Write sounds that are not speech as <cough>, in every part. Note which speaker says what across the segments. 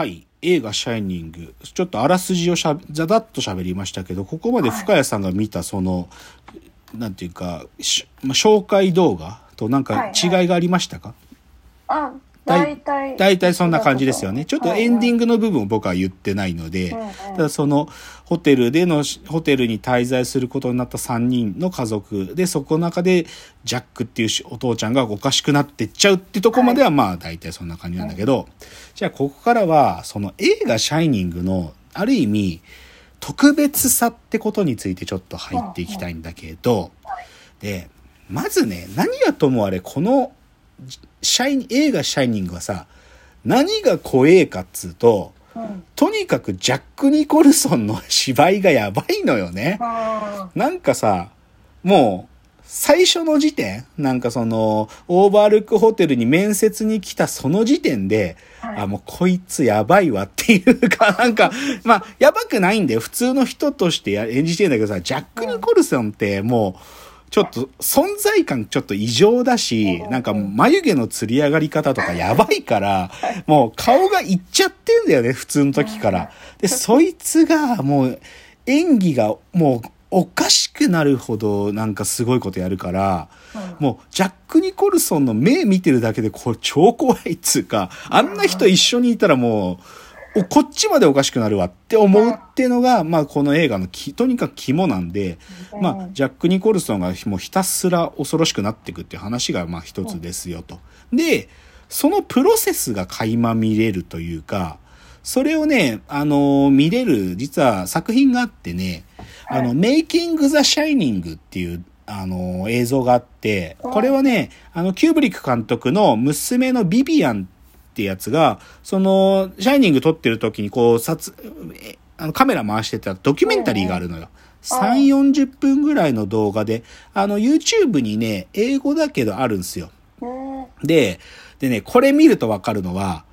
Speaker 1: はい。映画シャイニング。ちょっとあらすじをしゃべ、ざだっと喋りましたけど、ここまで深谷さんが見たその、なんていうか、しまあ、紹介動画となんか違いがありましたか、
Speaker 2: あ、
Speaker 1: だい
Speaker 2: 大体。
Speaker 1: 大体そんな感じですよね。ちょっとエンディン
Speaker 2: グ。
Speaker 1: グの部分を僕は言ってないので、ただそのホテルでの、ホテルに滞在することになった3人の家族で、そこの中でジャックっていうしお父ちゃんがおかしくなってっちゃうってとこまではまあ大体そんな感じなんだけど、じゃあここからはその映画シャイニングのある意味特別さってことについてちょっと入っていきたいんだけど、で、まずね、何はともあれこのシャイニ映画シャイニングはさ、何が怖えかっつうと、
Speaker 2: うん。
Speaker 1: とにかくジャック・ニコルソンの芝居がやばいのよね。
Speaker 2: あ
Speaker 1: なんかさ、もう、最初の時点、なんかその、オーバールックホテルに面接に来たその時点で、
Speaker 2: はい
Speaker 1: あ、もうこいつやばいわっていうか、なんか、まあ、やばくないんだよ。普通の人としてや演じてんだけどさ、ジャック・ニコルソンってもう、ちょっと存在感ちょっと異常だし、なんか眉毛の釣り上がり方とかやばいから、もう顔がいっちゃってんだよね、普通の時から。で、そいつがもう演技がもうおかしくなるほどなんかすごいことやるから、もうジャック・ニコルソンの目見てるだけでこれ超怖いっつうか、あんな人一緒にいたらもう、おこっちまでおかしくなるわって思うっていうのが、まあこの映画のき、とにかく肝なんで、まあジャック・ニコルソンがもうひたすら恐ろしくなっていくっていう話がまあ一つですよと。で、そのプロセスが垣間見れるというか、それをね、あの見れる、実は作品があってね、あの、メイキング・ザ・シャイニングっていう、あの映像があって、これはね、あの、キューブリック監督の娘のビビアンってやつが、その、シャイニング撮ってる時にこう、撮、えあの、カメラ回してたドキュメンタリーがあるのよ。3、40分ぐらいの動画で、あの、YouTube にね、英語だけどあるんですよ。
Speaker 2: うん。
Speaker 1: で、でね、これ見るとわかるのは、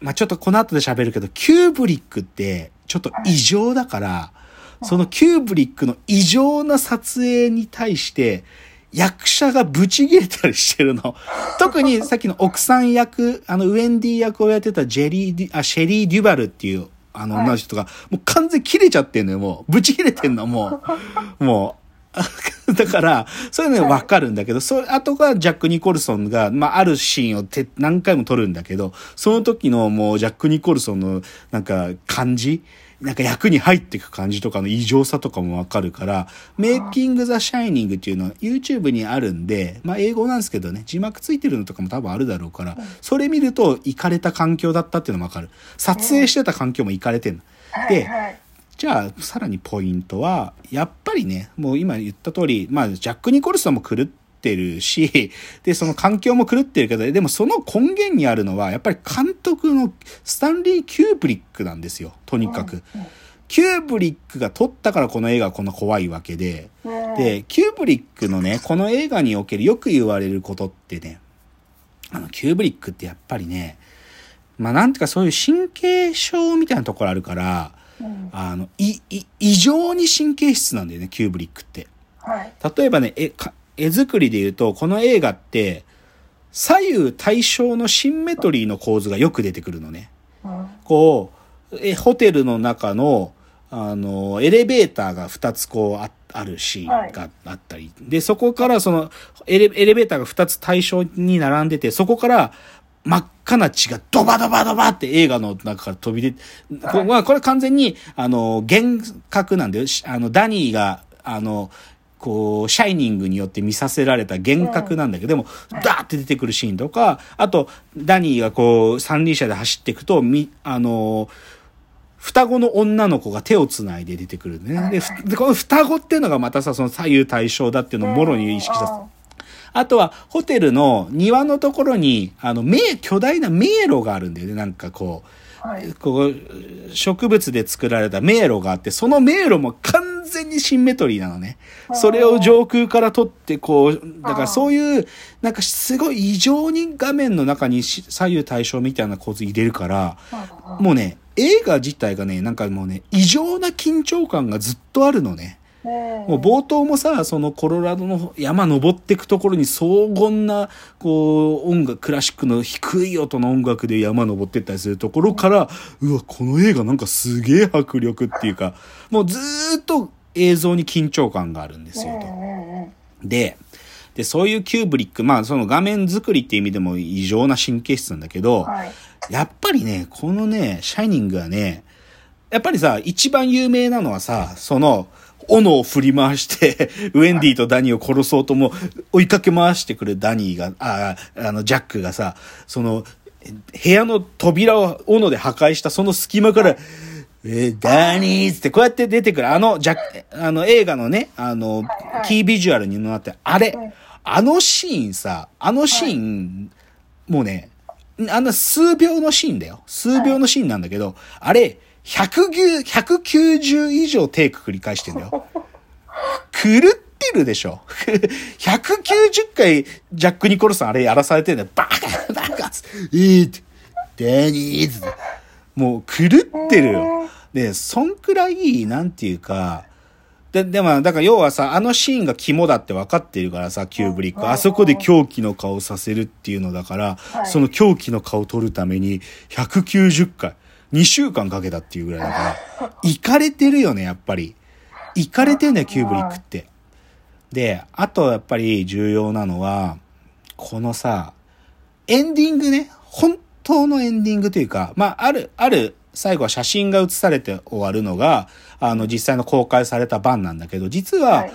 Speaker 1: まあ、ちょっとこの後で喋るけど、キューブリックってちょっと異常だから、そのキューブリックの異常な撮影に対して、役者がブチ切れたりしてるの。<laughs> 特にさっきの奥さん役、あの、ウェンディ役をやってたジェリーあ、シェリー・デュバルっていう、あの、女の人が、もう完全に切れちゃってんのよ、もう。ブチ切れてんの、もう。<laughs> もう。<laughs> だから、そういうのわかるんだけど、それ、後がジャック・ニコルソンが、まあ、あるシーンをて何回も撮るんだけど、その時のもうジャック・ニコルソンのなんか感じなんか役に入っていく感じとかの異常さとかもわかるから、メイキング・ザ・シャイニングっていうのは YouTube にあるんで、まあ英語なんですけどね、字幕ついてるのとかも多分あるだろうから、それ見ると行かれた環境だったっていうのもわかる。撮影してた環境も行かれてんの。で、
Speaker 2: はい。
Speaker 1: じゃあ、さらにポイントは、やっぱりね、もう今言った通り、まあ、ジャック・ニコルソンも狂ってるし、<laughs> で、その環境も狂ってるけど、でもその根源にあるのは、やっぱり監督のスタンリー・キューブリックなんですよ、とにかく。キューブリックが撮ったからこの映画はこんな怖いわけで、
Speaker 2: うん、
Speaker 1: で、キューブリックのね、この映画におけるよく言われることってね、あの、キューブリックってやっぱりね、まあなんていうかそういう神経症みたいなところあるから、
Speaker 2: うん。
Speaker 1: あの、い、い、異常に神経質なんだよね、キューブリックって。
Speaker 2: はい。
Speaker 1: 例えばね、絵、か絵作りで言うと、この映画って、左右対称のシンメトリーの構図がよく出てくるのね。
Speaker 2: うん。
Speaker 1: こう、え、ホテルの中の、あの、エレベーターが2つこうあ、あるシーンがあったり。で、そこからそのエレ、エレベーターが2つ対称に並んでて、そこから真っ赤な血がドバドバドバって映画の中から飛び出て、これはこれ完全に、あの、幻覚なんだよ。しあの、ダニーが、あの、こう、シャイニングによって見させられた幻覚なんだけど、でも、ダーって出てくるシーンとか、あと、ダニーがこう、三輪車で走っていくと、み、あの、双子の女の子が手を繋いで出てくるね。で、この双子っていうのがまたさ、その左右対称だっていうのをもろに意識した。
Speaker 2: うん
Speaker 1: あとは、ホテルの庭のところに、あの、迷、巨大な迷路があるんだよね。なんかこう、
Speaker 2: はい。
Speaker 1: こう、植物で作られた迷路があって、その迷路も完全にシンメトリーなのね。それを上空から撮って、こう、だからそういう、なんかすごい異常に画面の中にし左右対称みたいな構図入れるから、もうね、映画自体がね、なんかもうね、異常な緊張感がずっとあるのね。もう冒頭もさ、そのコロラドの山登ってくところに荘厳な、こう、音楽、クラシックの低い音の音楽で山登ってったりするところから、うわ、この映画なんかすげえ迫力っていうか、もうずっと映像に緊張感があるんですよと。で、で、そういうキューブリック、まあその画面作りっていう意味でも異常な神経質なんだけど、はい、やっぱりね、このね、シャイニングはね、やっぱりさ、一番有名なのはさ、その、斧を振り回して <laughs> ウェンディとダニーを殺そうとも追いかけ回してくるダニーが、あ、あの、ジャックがさ、その、部屋の扉を斧で破壊したその隙間から、えー、ダニーズってこうやって出てくる。あの、ジャあの映画のね、あの、キービジュアルになって、あれ、あのシーンさ、あのシーン、もうね、あんな数秒のシーンだよ。数秒のシーンなんだけど、あれ、109 190以上テイク繰り返してんだよ。<laughs> 狂ってるでしょ。<laughs> 190回ジャック・ニコルソンあれやらされてんだよ。バカバカえーって、デニーズ。もう狂ってるよ。で、そんくらい、なんていうか、で、でも、だから要はさ、あのシーンが肝だって分かってるからさ、キューブリック。あそこで狂気の顔させるっていうのだから、その狂気の顔を取るために、190回。2週間かけたっていうぐらいだから、<laughs> 行かれてるよね、やっぱり。行かれてんだよ、キューブリックって。で、あとやっぱり重要なのは、このさ、エンディングね、本当のエンディングというか、まあ、ある、ある、最後は写真が写されて終わるのが、あの、実際の公開された版なんだけど、実は、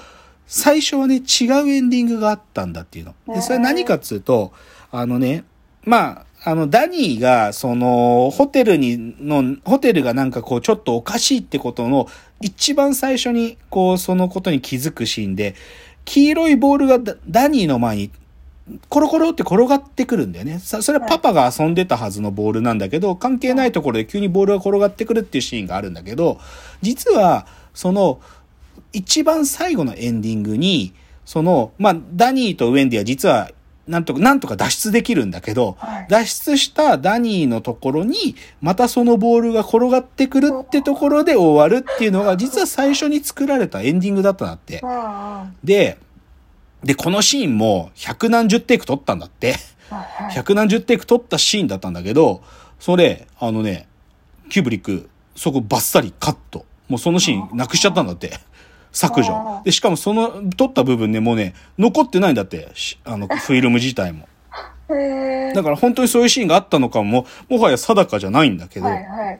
Speaker 1: 最初はね、違うエンディングがあったんだっていうの。で、それ何かっつうと、あのね、まあ、あの、ダニーが、その、ホテルに、の、ホテルがなんかこう、ちょっとおかしいってことの、一番最初に、こう、そのことに気づくシーンで、黄色いボールがダニーの前に、コロコロって転がってくるんだよね。それはパパが遊んでたはずのボールなんだけど、関係ないところで急にボールが転がってくるっていうシーンがあるんだけど、実は、その、一番最後のエンディングに、その、まあ、ダニーとウェンディは実はなんとか、なんとか脱出できるんだけど、はい、脱出したダニーのところに、またそのボールが転がってくるってところで終わるっていうのが、実は最初に作られたエンディングだったなって。で、で、このシーンも百何十テイク撮ったんだって。百何十テイク撮ったシーンだったんだけど、それ、あのね、キューブリック、そこバッサリカット。もうそのシーンなくしちゃったんだって。削除。で、しかもその、撮った部分ね、もうね、残ってないんだって、あの、フィルム自体も。<laughs> だから本当にそういうシーンがあったのかも、もはや定かじゃないんだけど、はいはい、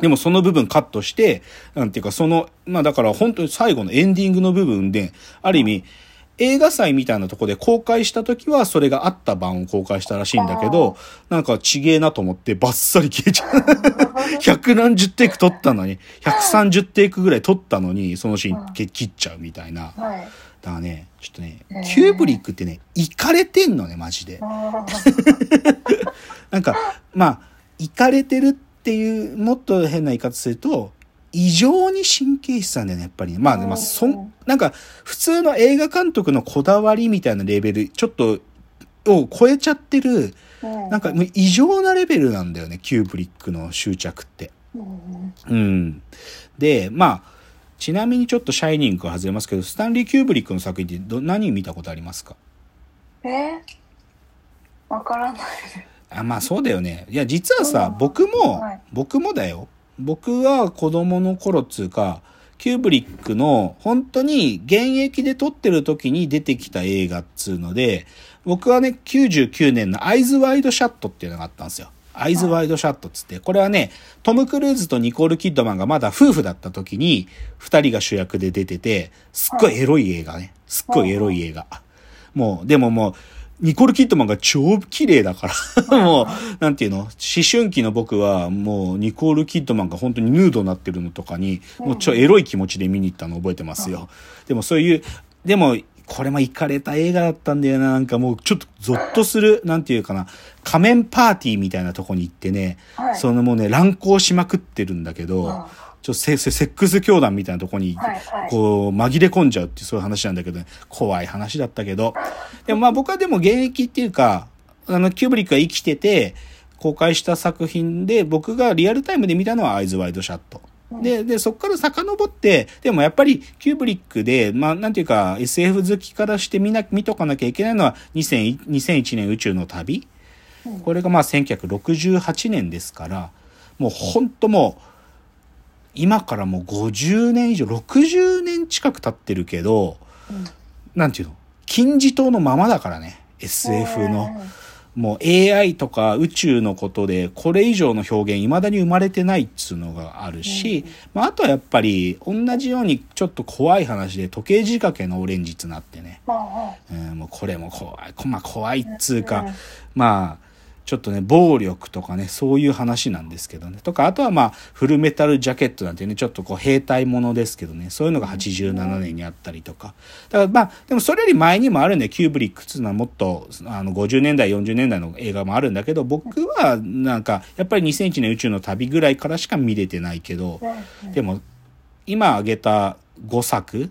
Speaker 1: でもその部分カットして、なんていうかその、まあだから本当に最後のエンディングの部分で、ある意味、映画祭みたいなとこで公開した時はそれがあった版を公開したらしいんだけど、なんかちげえなと思ってバッサリ消えちゃう。百何十テイク撮ったのに、130テイクぐらい撮ったのに、そのシーン切っちゃうみたいな。だからね、ちょっとね、キューブリックってね、行かれてんのね、マジで。<laughs> なんか、まあ、行かれてるっていう、もっと変な言い方すると、異常に神経質なんだよね、やっぱり、ね。まあね、まあ、そん、なんか、普通の映画監督のこだわりみたいなレベル、ちょっと、を超えちゃってる、なんかもう異常なレベルなんだよね、キューブリックの執着って。うん。で、まあ、ちなみにちょっとシャイニングは外れますけど、スタンリー・キューブリックの作品ってど何見たことありますか？
Speaker 2: え？わからない。
Speaker 1: あ、まあそうだよね。いや、実はさ、僕も、はい、僕もだよ。僕は子供の頃っつうか、キューブリックの本当に現役で撮ってる時に出てきた映画っつうので、僕はね、99年のアイズワイドシャットっていうのがあったんですよ。アイズワイドシャットっつって、これはね、トム・クルーズとニコール・キッドマンがまだ夫婦だった時に、二人が主役で出てて、すっごいエロい映画ね。すっごいエロい映画。もう、でももう、ニコール・キッドマンが超綺麗だから。もう、なんていうの？思春期の僕は、もう、ニコール・キッドマンが本当にヌードになってるのとかに、もうちょ、エロい気持ちで見に行ったの覚えてますよ。でもそういう、でも、これも行かれた映画だったんだよな。なんかもうちょっとゾッとする、なんていうかな、仮面パーティーみたいなとこに行ってね、はい、そのもうね、乱行しまくってるんだけど、ちょっとセセックス教団みたいなとこに、こう、紛れ込んじゃうっていうそういう話なんだけど、ね、怖い話だったけど。でもまあ僕はでも現役っていうか、あの、キューブリックが生きてて、公開した作品で、僕がリアルタイムで見たのはアイズワイドシャット。で、で、そっから遡って、でもやっぱりキューブリックで、まあ、なんていうか、SF 好きからして見な、見とかなきゃいけないのは2000 2001年宇宙の旅。
Speaker 2: うん
Speaker 1: これがまあ1968年ですから、もう本当もう、今からもう50年以上、60年近く経ってるけど、
Speaker 2: うん。
Speaker 1: なんていうの？金字塔のままだからね。SF の。もう AI とか宇宙のことでこれ以上の表現未だに生まれてないっつうのがあるし、まあ、あとはやっぱり同じようにちょっと怖い話で時計仕掛けのオレンジつなってね、
Speaker 2: まあ。
Speaker 1: うん、もうこれも怖い、こまあ怖いっつうか、
Speaker 2: うん。
Speaker 1: まあちょっとね暴力とかねそういう話なんですけどね。とかあとはまあフルメタルジャケットなんてねちょっとこう兵隊ものですけどね。そういうのが87年にあったりとか。だからまあでもそれより前にもあるんでキューブリックっていうのはもっとあの50年代40年代の映画もあるんだけど僕はなんかやっぱり2001年宇宙の旅ぐらいからしか見れてないけど
Speaker 2: うん
Speaker 1: でも今挙げた5作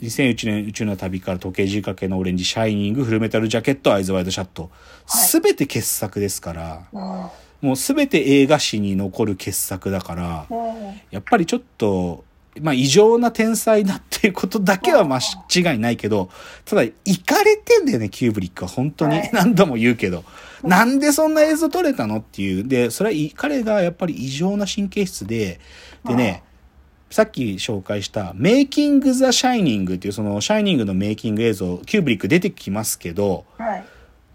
Speaker 1: 2001年宇宙の旅から時計仕掛けのオレンジ、シャイニング、フルメタルジャケット、アイズワイドシャット。すべて傑作ですから、
Speaker 2: うん
Speaker 1: もうすべて映画史に残る傑作だから、
Speaker 2: うん
Speaker 1: やっぱりちょっと、まあ異常な天才だっていうことだけは間違いないけど、ただ、いかれてんだよね、キューブリックは。本当に
Speaker 2: はい。
Speaker 1: 何度も言うけど。なんでそんな映像撮れたの？っていう。で、それはい彼がやっぱり異常な神経質で、でね、さっき紹介した、メイキング・ザ・シャイニングっていう、その、シャイニングのメイキング映像、キューブリック出てきますけど、
Speaker 2: はい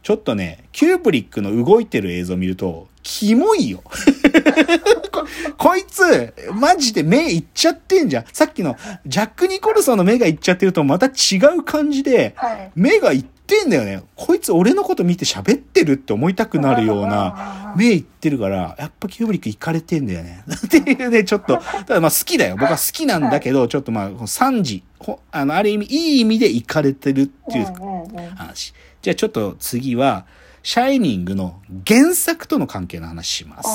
Speaker 1: ちょっとね、キューブリックの動いてる映像を見ると、キモいよ。<laughs> ここいつ、マジで目いっちゃってんじゃん。さっきの、ジャック・ニコルソンの目がいっちゃってるとまた違う感じで、
Speaker 2: はい
Speaker 1: 目がいってんだよね。こいつ俺のこと見て喋ってるって思いたくなるような、<laughs> 目いってるから、やっぱキューブリック行かれてんだよね。<laughs> っていうね、ちょっと、ただまあ好きだよ。僕は好きなんだけど、ちょっとまあ、3時、ほあの、ある意味、いい意味で行かれてるっていう話。じゃあちょっと次は、シャイニングの原作との関係の話します。